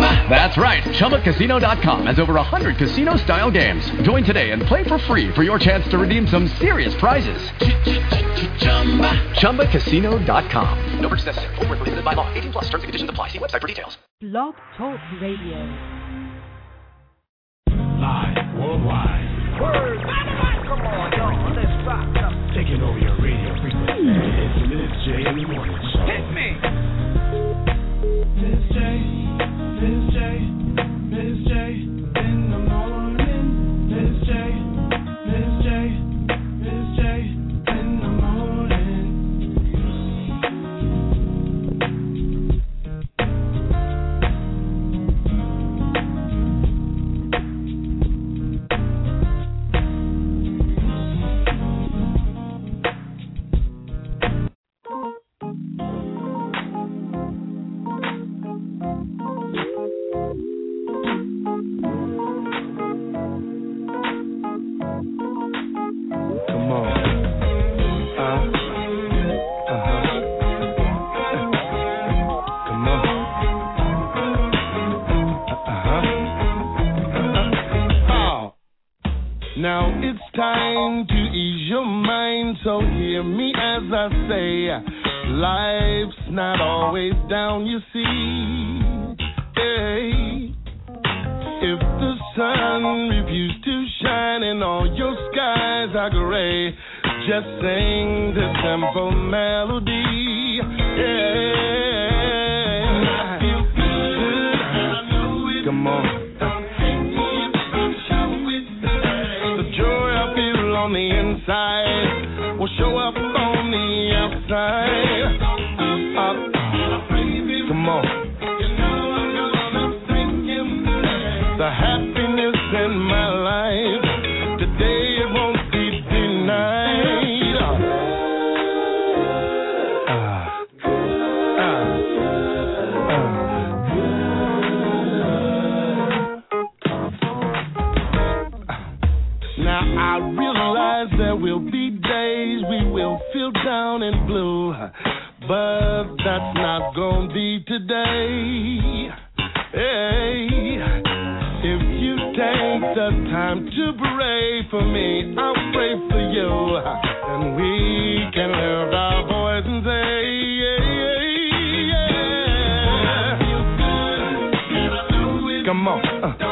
Chumba. That's right. ChumbaCasino.com has over 100 casino style games. Join today and play for free for your chance to redeem some serious prizes. Chumba. ChumbaCasino.com. No purchase necessary. Full prohibited by law. 18 plus terms and conditions apply. See website for details. Blog Talk Radio. Live worldwide. Word. Come on, y'all. Let's rock. Taking over your radio frequency. It's Miz J in the morning show. Hit me. come on. Uh,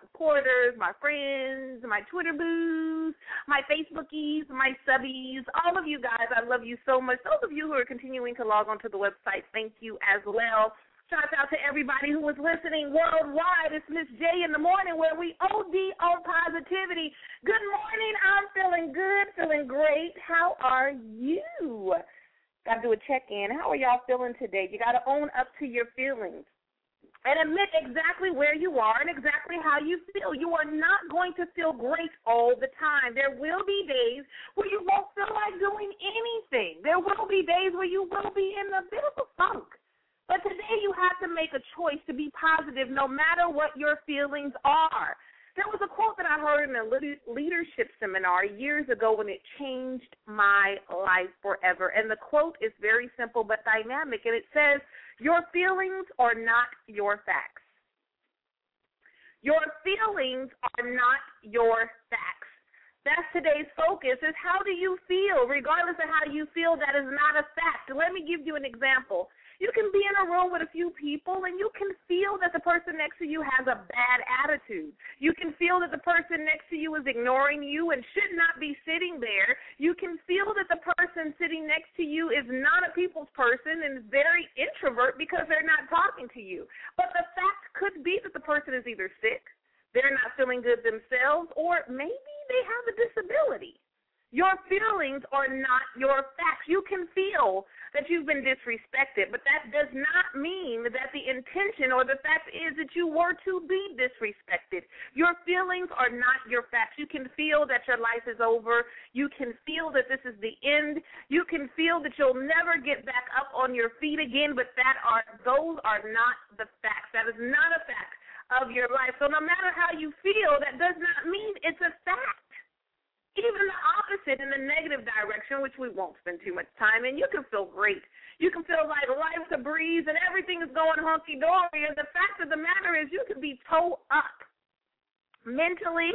supporters, my friends, my Twitter boos, my Facebookies, my subbies. All of you guys, I love you so much. Those of you who are continuing to log onto the website, thank you as well. Shout out to everybody who is listening worldwide. It's Miss J in the morning where we OD on positivity. Good morning. I'm feeling good, feeling great. How are you? Got to do a check in. How are y'all feeling today? You got to own up to your feelings and admit exactly where you are and exactly how you feel. You are not going to feel great all the time. There will be days where you won't feel like doing anything. There will be days where you will be in a bit of a funk. But today you have to make a choice to be positive no matter what your feelings are. There was a quote that I heard in a leadership seminar years ago when it changed my life forever. And the quote is very simple but dynamic. And it says, Your feelings are not your facts. Your feelings are not your facts. That's today's focus is how do you feel? Regardless of how you feel, that is not a fact. Let me give you an example. You can be in a room with a few people and you can feel that the person next to you has a bad attitude. You can feel that the person next to you is ignoring you and should not be sitting there. You can feel that the person sitting next to you is not a people's person and is very introvert because they're not talking to you. But the fact could be that the person is either sick, they're not feeling good themselves, or maybe they have a disability. Your feelings are not your facts. You can feel that you've been disrespected, but that does not mean that the intention or the fact is that you were to be disrespected. Your feelings are not your facts. You can feel that your life is over. You can feel that this is the end. You can feel that you'll never get back up on your feet again, but that are those are not the facts. That is not a fact of your life. So no matter how you feel, that does not mean it's a fact even the opposite in the negative direction, which we won't spend too much time in, you can feel great. You can feel like life's a breeze and everything is going hunky dory. And the fact of the matter is, you can be toe up mentally,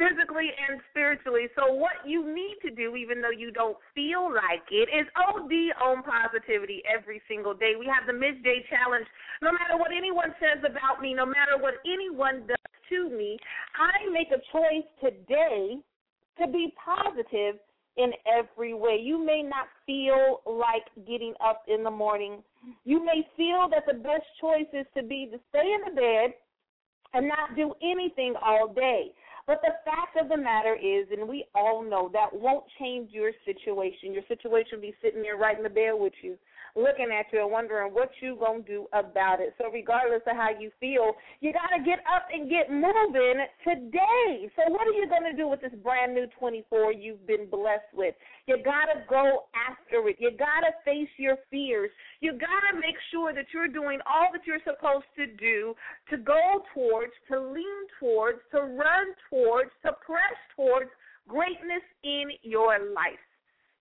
physically, and spiritually. So, what you need to do, even though you don't feel like it, is OD on positivity every single day. We have the Miss J Challenge. No matter what anyone says about me, no matter what anyone does to me, I make a choice today to be positive in every way. You may not feel like getting up in the morning. You may feel that the best choice is to be to stay in the bed and not do anything all day. But the fact of the matter is, and we all know that won't change your situation. Your situation will be sitting there right in the bed with you looking at you and wondering what you gonna do about it. So regardless of how you feel, you gotta get up and get moving today. So what are you gonna do with this brand new 24 you've been blessed with? You gotta go after it. You gotta face your fears. You gotta make sure that you're doing all that you're supposed to do to go towards, to lean towards, to run towards, to press towards greatness in your life.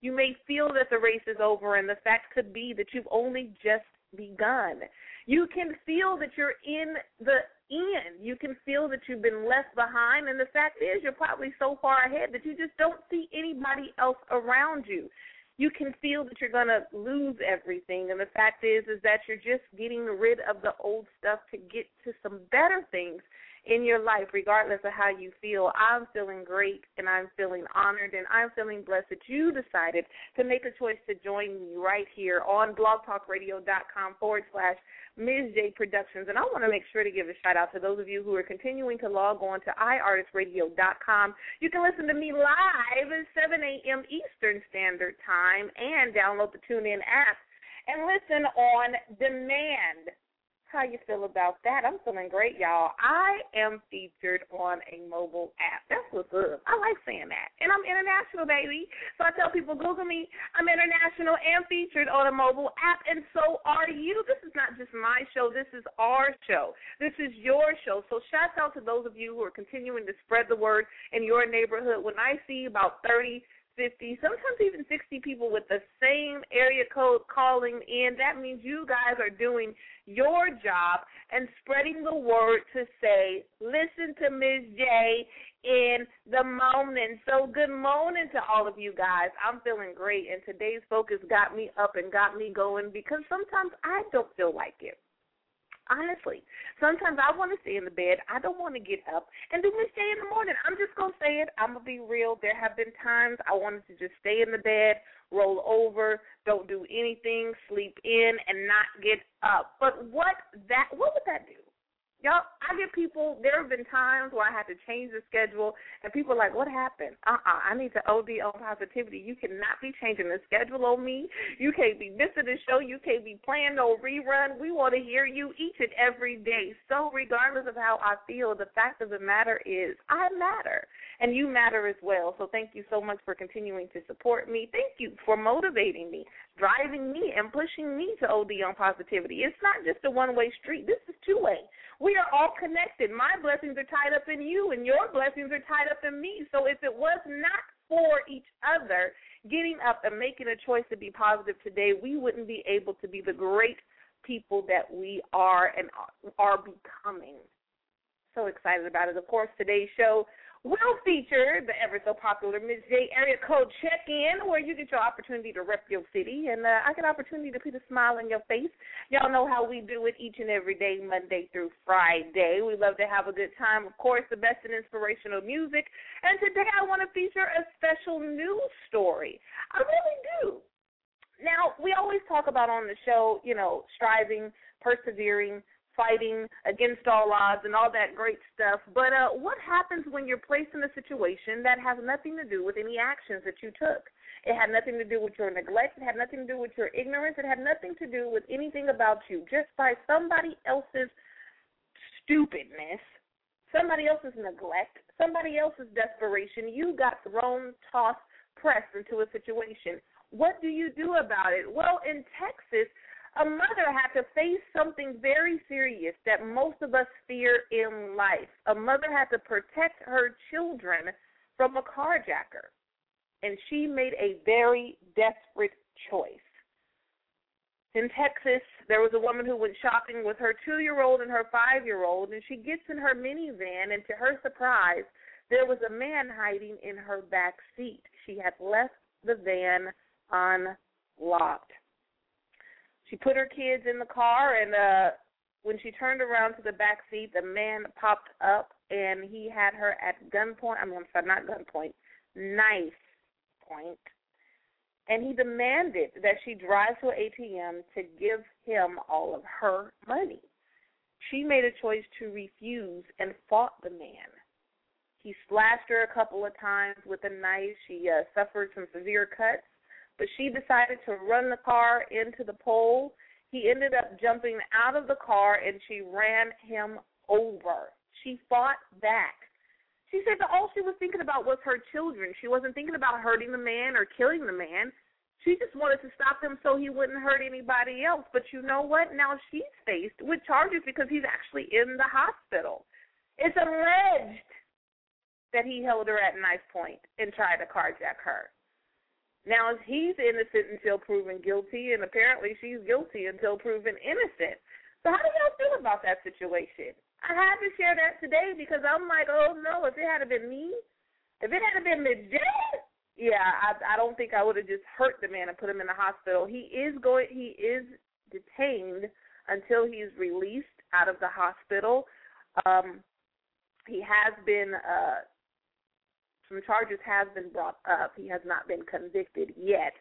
You may feel that the race is over, and the fact could be that you've only just begun. You can feel that you're in the end. You can feel that you've been left behind, and the fact is, you're probably so far ahead that you just don't see anybody else around you. You can feel that you're going to lose everything, and the fact is, is that you're just getting rid of the old stuff to get to some better things in your life, regardless of how you feel. I'm feeling great and I'm feeling honored and I'm feeling blessed that you decided to make a choice to join me right here on blogtalkradio.com forward slash Miz J Productions. And I want to make sure to give a shout out to those of you who are continuing to log on to iartistradio.com. You can listen to me live at 7 a.m. Eastern Standard Time and download the TuneIn app and listen on demand how you feel about that? I'm feeling great, y'all. I am featured on a mobile app. That's what's up. I like saying that. And I'm international, baby. So I tell people, Google me. I'm international and featured on a mobile app, and so are you. This is not just my show. This is our show. This is your show. So shout out to those of you who are continuing to spread the word in your neighborhood. When I see about 30 50, sometimes even 60 people with the same area code calling in. That means you guys are doing your job and spreading the word to say, listen to Ms. J in the morning. So good morning to all of you guys. I'm feeling great, and today's focus got me up and got me going because sometimes I don't feel like it. Honestly, sometimes I want to stay in the bed. I don't want to get up and do Miss J in the morning. I'm just gonna say it. I'm gonna be real. There have been times I wanted to just stay in the bed, roll over, don't do anything, sleep in, and not get up. But what that what would that do? Y'all, I get people. There have been times where I had to change the schedule, and people are like, "What happened? Uh-uh, I need to OD on positivity. You cannot be changing the schedule on me. You can't be missing the show. You can't be playing no rerun. We want to hear you each and every day. So, regardless of how I feel, the fact of the matter is, I matter, and you matter as well. So, thank you so much for continuing to support me. Thank you for motivating me, driving me, and pushing me to OD on positivity. It's not just a one-way street. This is two-way. We are all connected. My blessings are tied up in you, and your blessings are tied up in me. So if it was not for each other, getting up and making a choice to be positive today, we wouldn't be able to be the great people that we are and are becoming. So excited about it. Of course, today's show will feature the ever so popular Ms. J area code check in, where you get your opportunity to rep your city, and uh, I get an opportunity to put a smile on your face. Y'all know how we do it each and every day, Monday through Friday. We love to have a good time. Of course, the best in inspirational music. And today I want to feature a special news story. I really do. Now, we always talk about on the show, you know, striving, persevering, fighting against all odds and all that great stuff. But uh, what happens when you're placed in a situation that has nothing to do with any actions that you took? It had nothing to do with your neglect. It had nothing to do with your ignorance. It had nothing to do with anything about you. Just by somebody else's stupidness, somebody else's neglect, somebody else's desperation, you got thrown, tossed, pressed into a situation. What do you do about it? Well, in Texas, a mother had to face something very serious that most of us fear in life. A mother had to protect her children from a carjacker, and she made a very desperate choice. In Texas, there was a woman who went shopping with her two year old and her five year old, and she gets in her minivan, and to her surprise, there was a man hiding in her back seat. She had left the van unlocked. She put her kids in the car, and uh, when she turned around to the back seat, the man popped up, and he had her at gunpoint. I mean, I'm sorry, not gunpoint, knife point. And he demanded that she drive to an ATM to give him all of her money. She made a choice to refuse and fought the man. He slashed her a couple of times with a knife. She uh, suffered some severe cuts but she decided to run the car into the pole. He ended up jumping out of the car and she ran him over. She fought back. She said that all she was thinking about was her children. She wasn't thinking about hurting the man or killing the man. She just wanted to stop him so he wouldn't hurt anybody else. But you know what? Now she's faced with charges because he's actually in the hospital. It's alleged that he held her at knife point and tried to carjack her. Now he's innocent until proven guilty, and apparently she's guilty until proven innocent. So how do y'all feel about that situation? I had to share that today because I'm like, oh no, if it had been me, if it had been Miss yeah, I I don't think I would have just hurt the man and put him in the hospital. He is going, he is detained until he's released out of the hospital. Um, he has been uh, some charges have been brought up. He has not been convicted yet.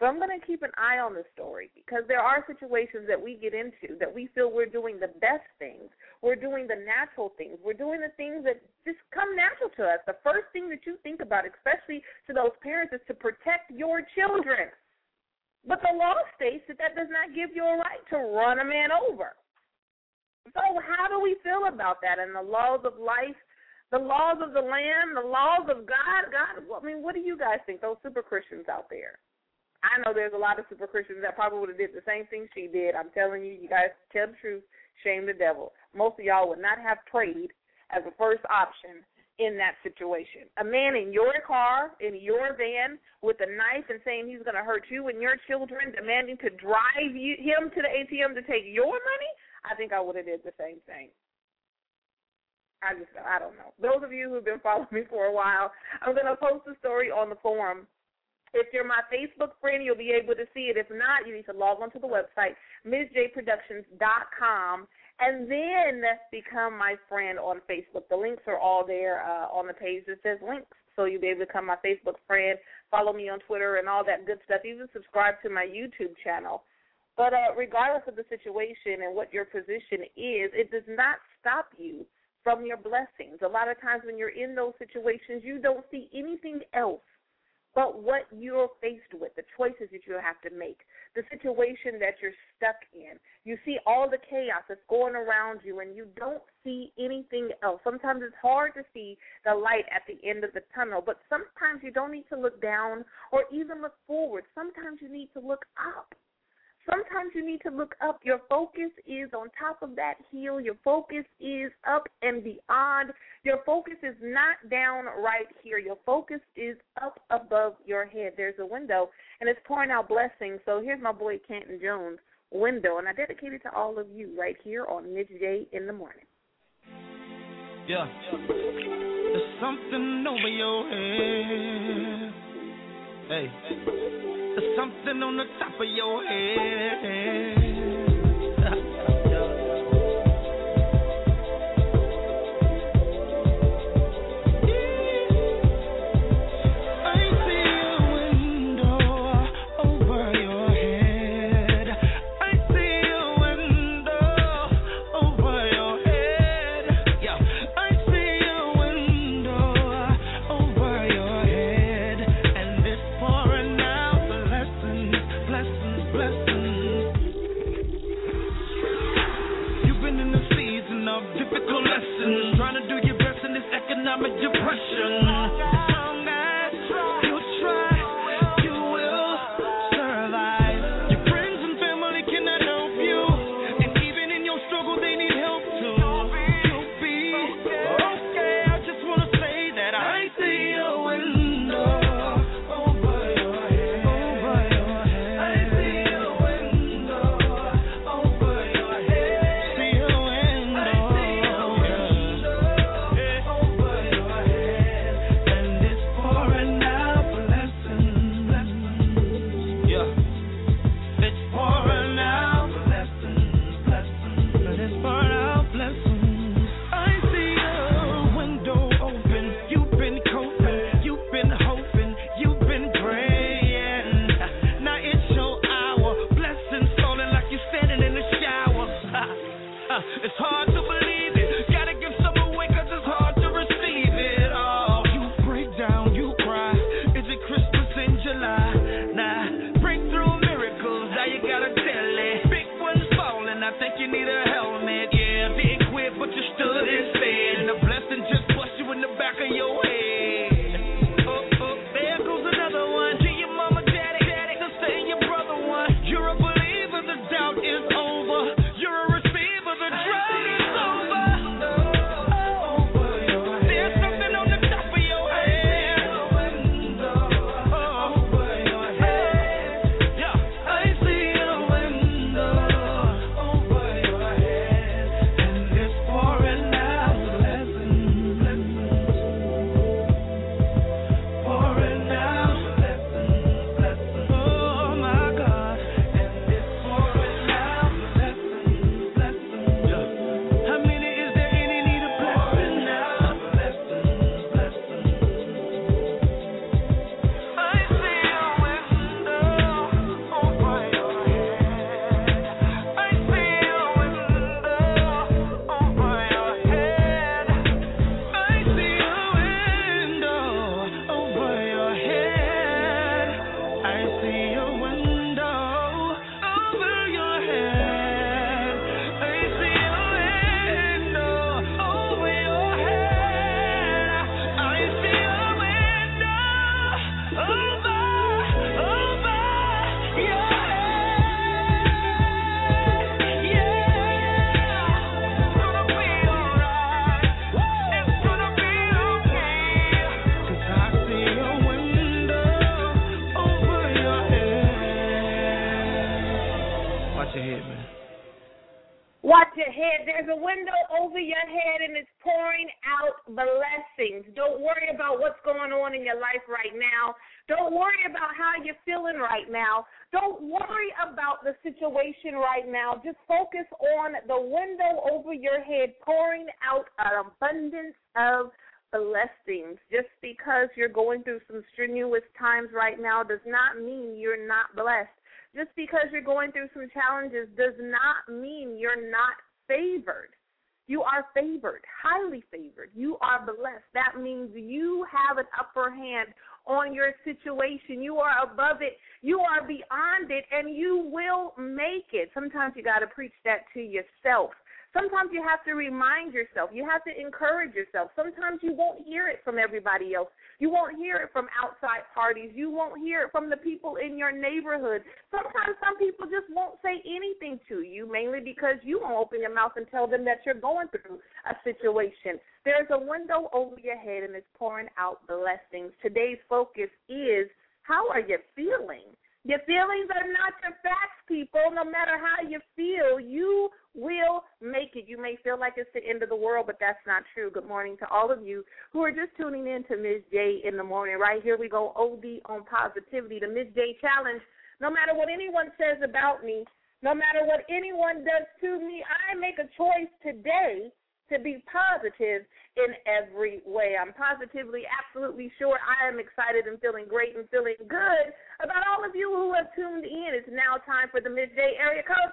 So I'm going to keep an eye on the story because there are situations that we get into that we feel we're doing the best things. We're doing the natural things. We're doing the things that just come natural to us. The first thing that you think about, especially to those parents, is to protect your children. But the law states that that does not give you a right to run a man over. So how do we feel about that? And the laws of life the laws of the land, the laws of God. God, I mean, what do you guys think? Those super Christians out there. I know there's a lot of super Christians that probably would have did the same thing she did. I'm telling you, you guys tell the truth, shame the devil. Most of y'all would not have prayed as a first option in that situation. A man in your car, in your van, with a knife and saying he's going to hurt you and your children, demanding to drive you, him to the ATM to take your money, I think I would have did the same thing. I just, I don't know. Those of you who've been following me for a while, I'm to post a story on the forum. If you're my Facebook friend, you'll be able to see it. If not, you need to log onto the website, MizJProductions.com, and then become my friend on Facebook. The links are all there uh, on the page that says links. So you'll be able to become my Facebook friend, follow me on Twitter, and all that good stuff. Even subscribe to my YouTube channel. But uh, regardless of the situation and what your position is, it does not stop you from your blessings. A lot of times when you're in those situations, you don't see anything else but what you're faced with, the choices that you have to make, the situation that you're stuck in. You see all the chaos that's going around you, and you don't see anything else. Sometimes it's hard to see the light at the end of the tunnel, but sometimes you don't need to look down or even look forward. Sometimes you need to look up. Sometimes you need to look up. Your focus is on top of that hill. Your focus is up and beyond. Your focus is not down right here. Your focus is up above your head. There's a window, and it's pouring out blessings. So here's my boy Canton Jones window, and I dedicate it to all of you right here on Miz J in the morning. Yeah. There's something over your head. Hey. There's something on the top of your head. Of blessings. Just because you're going through some strenuous times right now does not mean you're not blessed just because you're going through some challenges does not mean you're not favored. You are favored, highly favored. You are blessed. That means you have an upper hand on your situation. You are above it. You are beyond it, and you will make it. Sometimes you got to preach that to yourself. Sometimes you have to remind yourself. You have to encourage yourself. Sometimes you won't hear it from everybody else. You won't hear it from outside parties. You won't hear it from the people in your neighborhood. Sometimes some people just won't say anything to you, mainly because you won't open your mouth and tell them that you're going through a situation. There's a window over your head and it's pouring out blessings. Today's focus is how are you feeling? Your feelings are not your facts, people. No matter how you feel, you will make it. You may feel like it's the end of the world, but that's not true. Good morning to all of you who are just tuning in to Ms. J in the morning. Right here we go OD on positivity, the Ms. J challenge. No matter what anyone says about me, no matter what anyone does to me, I make a choice today to be positive in every way. I'm positively, absolutely sure I am excited and feeling great and feeling good about all of you who have tuned in. It's now time for the midday area code.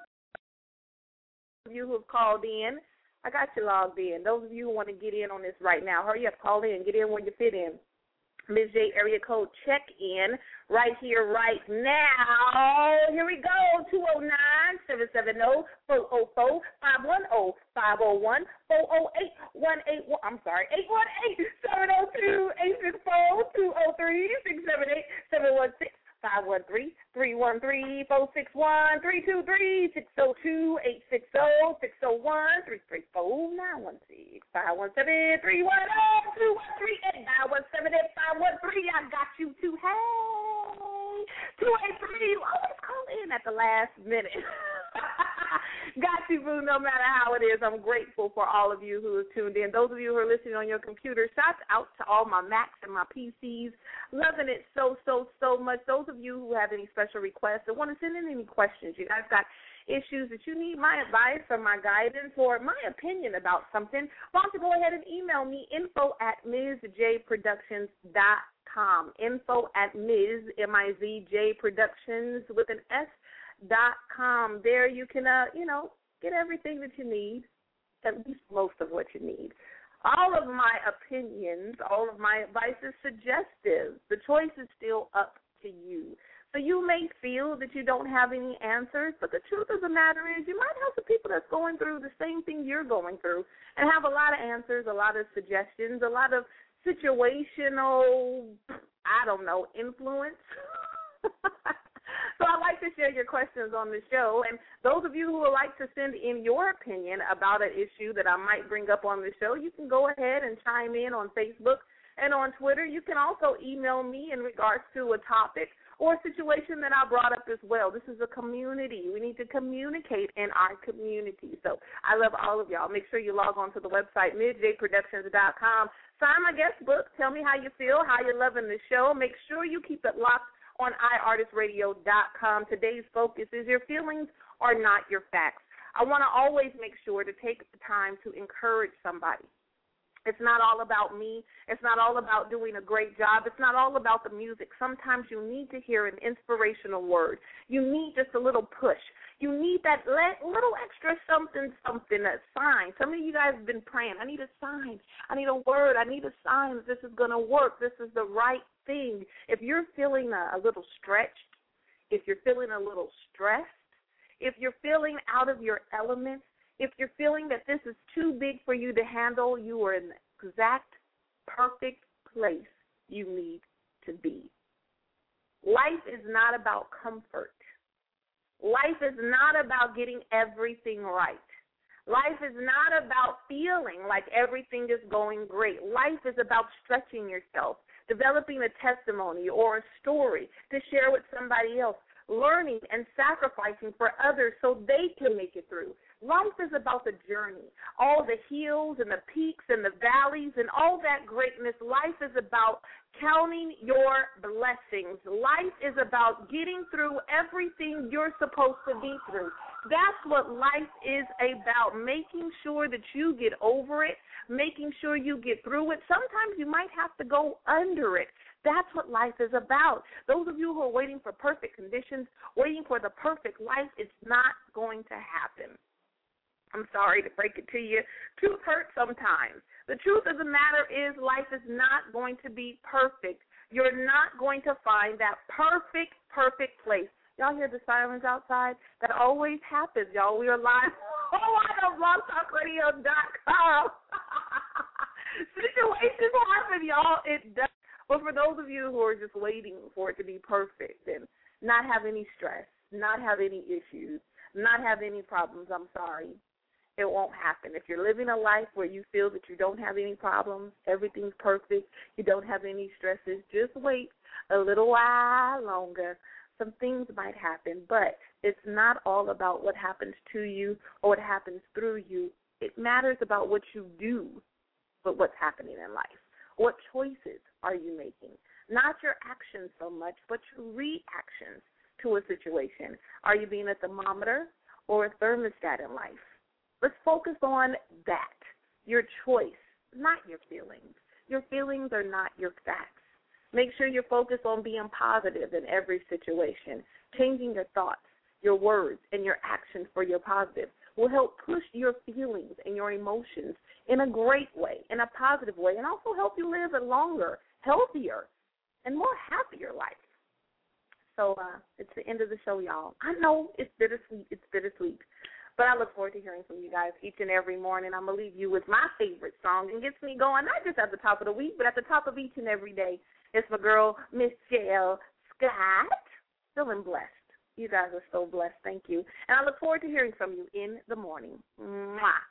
Of you who have called in, I got you logged in. Those of you who want to get in on this right now, hurry up, call in, get in where you fit in. Ms. J area code check in right here, right now. Here we go 209 770 404 510 501 408 181. I'm sorry, 818 702 864 203 678 716 Five one three three one three four six one three two three six zero two eight six zero six zero one three three four nine one six five one seven three one zero two one three eight nine one seven eight five one three. I got you too. Hey, two eight three. Always call in at the last minute. Got you, boo, no matter how it is. I'm grateful for all of you who have tuned in. Those of you who are listening on your computer, shouts out to all my Macs and my PCs. Loving it so, so, so much. Those of you who have any special requests or want to send in any questions, you guys got issues that you need my advice or my guidance or my opinion about something, why don't you go ahead and email me info at mizjproductions.com. Info at Ms. M-I-Z-J Productions with an S dot com. There you can uh, you know, get everything that you need, at least most of what you need. All of my opinions, all of my advice is suggestive. The choice is still up to you. So you may feel that you don't have any answers, but the truth of the matter is you might have some people that's going through the same thing you're going through and have a lot of answers, a lot of suggestions, a lot of situational I don't know, influence. So I'd like to share your questions on the show. And those of you who would like to send in your opinion about an issue that I might bring up on the show, you can go ahead and chime in on Facebook and on Twitter. You can also email me in regards to a topic or a situation that I brought up as well. This is a community. We need to communicate in our community. So I love all of y'all. Make sure you log on to the website, mizjproductions.com. Sign my guest book. Tell me how you feel, how you're loving the show. Make sure you keep it locked on iartistradio.com. Today's focus is your feelings are not your facts. I want to always make sure to take the time to encourage somebody. It's not all about me. It's not all about doing a great job. It's not all about the music. Sometimes you need to hear an inspirational word. You need just a little push. You need that little extra something, something, that sign. Some of you guys have been praying. I need a sign. I need a word. I need a sign that this is going to work. This is the right thing. If you're feeling a, a little stretched, if you're feeling a little stressed, if you're feeling out of your element, if you're feeling that this is too big for you to handle, you are in the exact perfect place you need to be. Life is not about comfort. Life is not about getting everything right. Life is not about feeling like everything is going great. Life is about stretching yourself, developing a testimony or a story to share with somebody else. learning and sacrificing for others so they can make it through. Life is about the journey, all the hills and the peaks and the valleys and all that greatness. Life is about counting your blessings. Life is about getting through everything you're supposed to be through. That's what life is about, making sure that you get over it, making sure you get through it. Sometimes you might have to go under it. That's what life is about. Those of you who are waiting for perfect conditions, waiting for the perfect life, it's not going to happen. I'm sorry to break it to you. Truth hurts sometimes. The truth of the matter is, life is not going to be perfect. You're not going to find that perfect, perfect place. Y'all hear the sirens outside? That always happens, y'all. We are live. Know blogtalkradio.com. Situations happen, y'all. It does. But for those of you who are just waiting for it to be perfect and not have any stress, not have any issues, not have any problems, I'm sorry. It won't happen. If you're living a life where you feel that you don't have any problems, everything's perfect, you don't have any stresses, just wait a little while longer. Some things might happen, but it's not all about what happens to you or what happens through you. It matters about what you do, but what's happening in life. What choices are you making? Not your actions so much, but your reactions to a situation. Are you being a thermometer or a thermostat in life? Let's focus on that. Your choice, not your feelings. Your feelings are not your facts. Make sure you're focused on being positive in every situation. Changing your thoughts, your words, and your actions for your positive will help push your feelings and your emotions in a great way, in a positive way, and also help you live a longer, healthier, and more happier life. So uh, it's the end of the show, y'all. I know it's bittersweet. It's bittersweet. But I look forward to hearing from you guys each and every morning. I'm going to leave you with my favorite song and gets me going, not just at the top of the week, but at the top of each and every day. It's my girl, Miss Jill Scott. Feeling blessed. You guys are so blessed. Thank you. And I look forward to hearing from you in the morning. Mwah.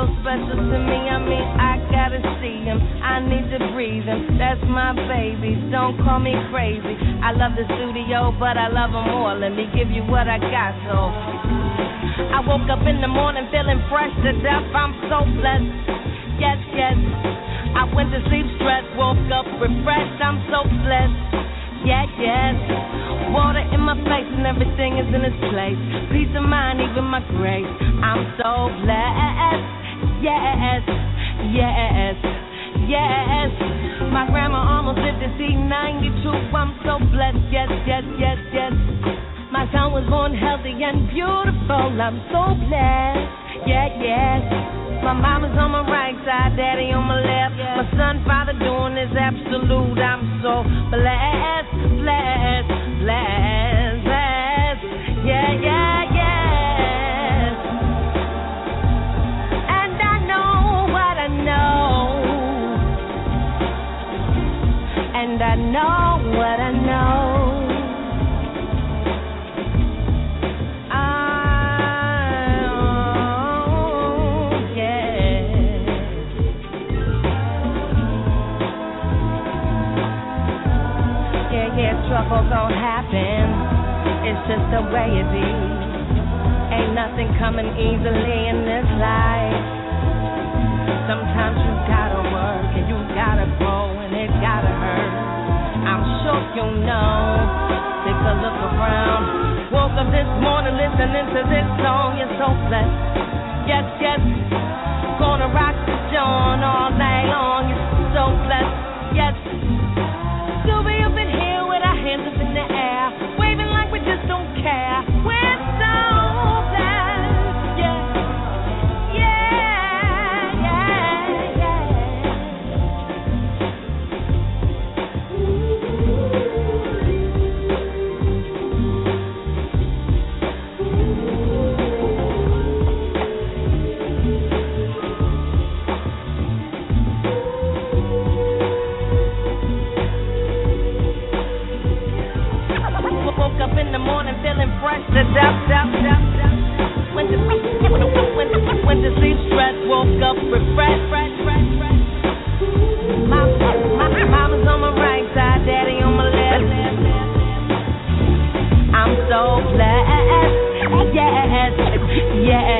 So special to me. I mean, I gotta see him. I need to breathe him. That's my baby. Don't call me crazy. I love the studio, but I love him more. Let me give you what I got, so. I woke up in the morning feeling fresh to death. I'm so blessed. Yes, yes. I went to sleep stressed, woke up refreshed. I'm so blessed. Yeah, yes. Water in my face and everything is in its place. Peace of mind, even my grace. I'm so blessed. Yes, yes, yes. My grandma almost lived to see 92. I'm so blessed. Yes, yes, yes, yes. My son was born healthy and beautiful. I'm so blessed. Yeah, yes. My mama's on my right side, daddy on my left. My son, father doing his absolute. I'm so blessed, blessed, blessed. Yeah, yeah, It's just the way it be. Ain't nothing coming easily in this life. Sometimes you gotta work and you gotta grow and it gotta hurt. I'm sure you know. Take a look around. Woke up this morning listening to this song. You're so blessed. Yes, yes,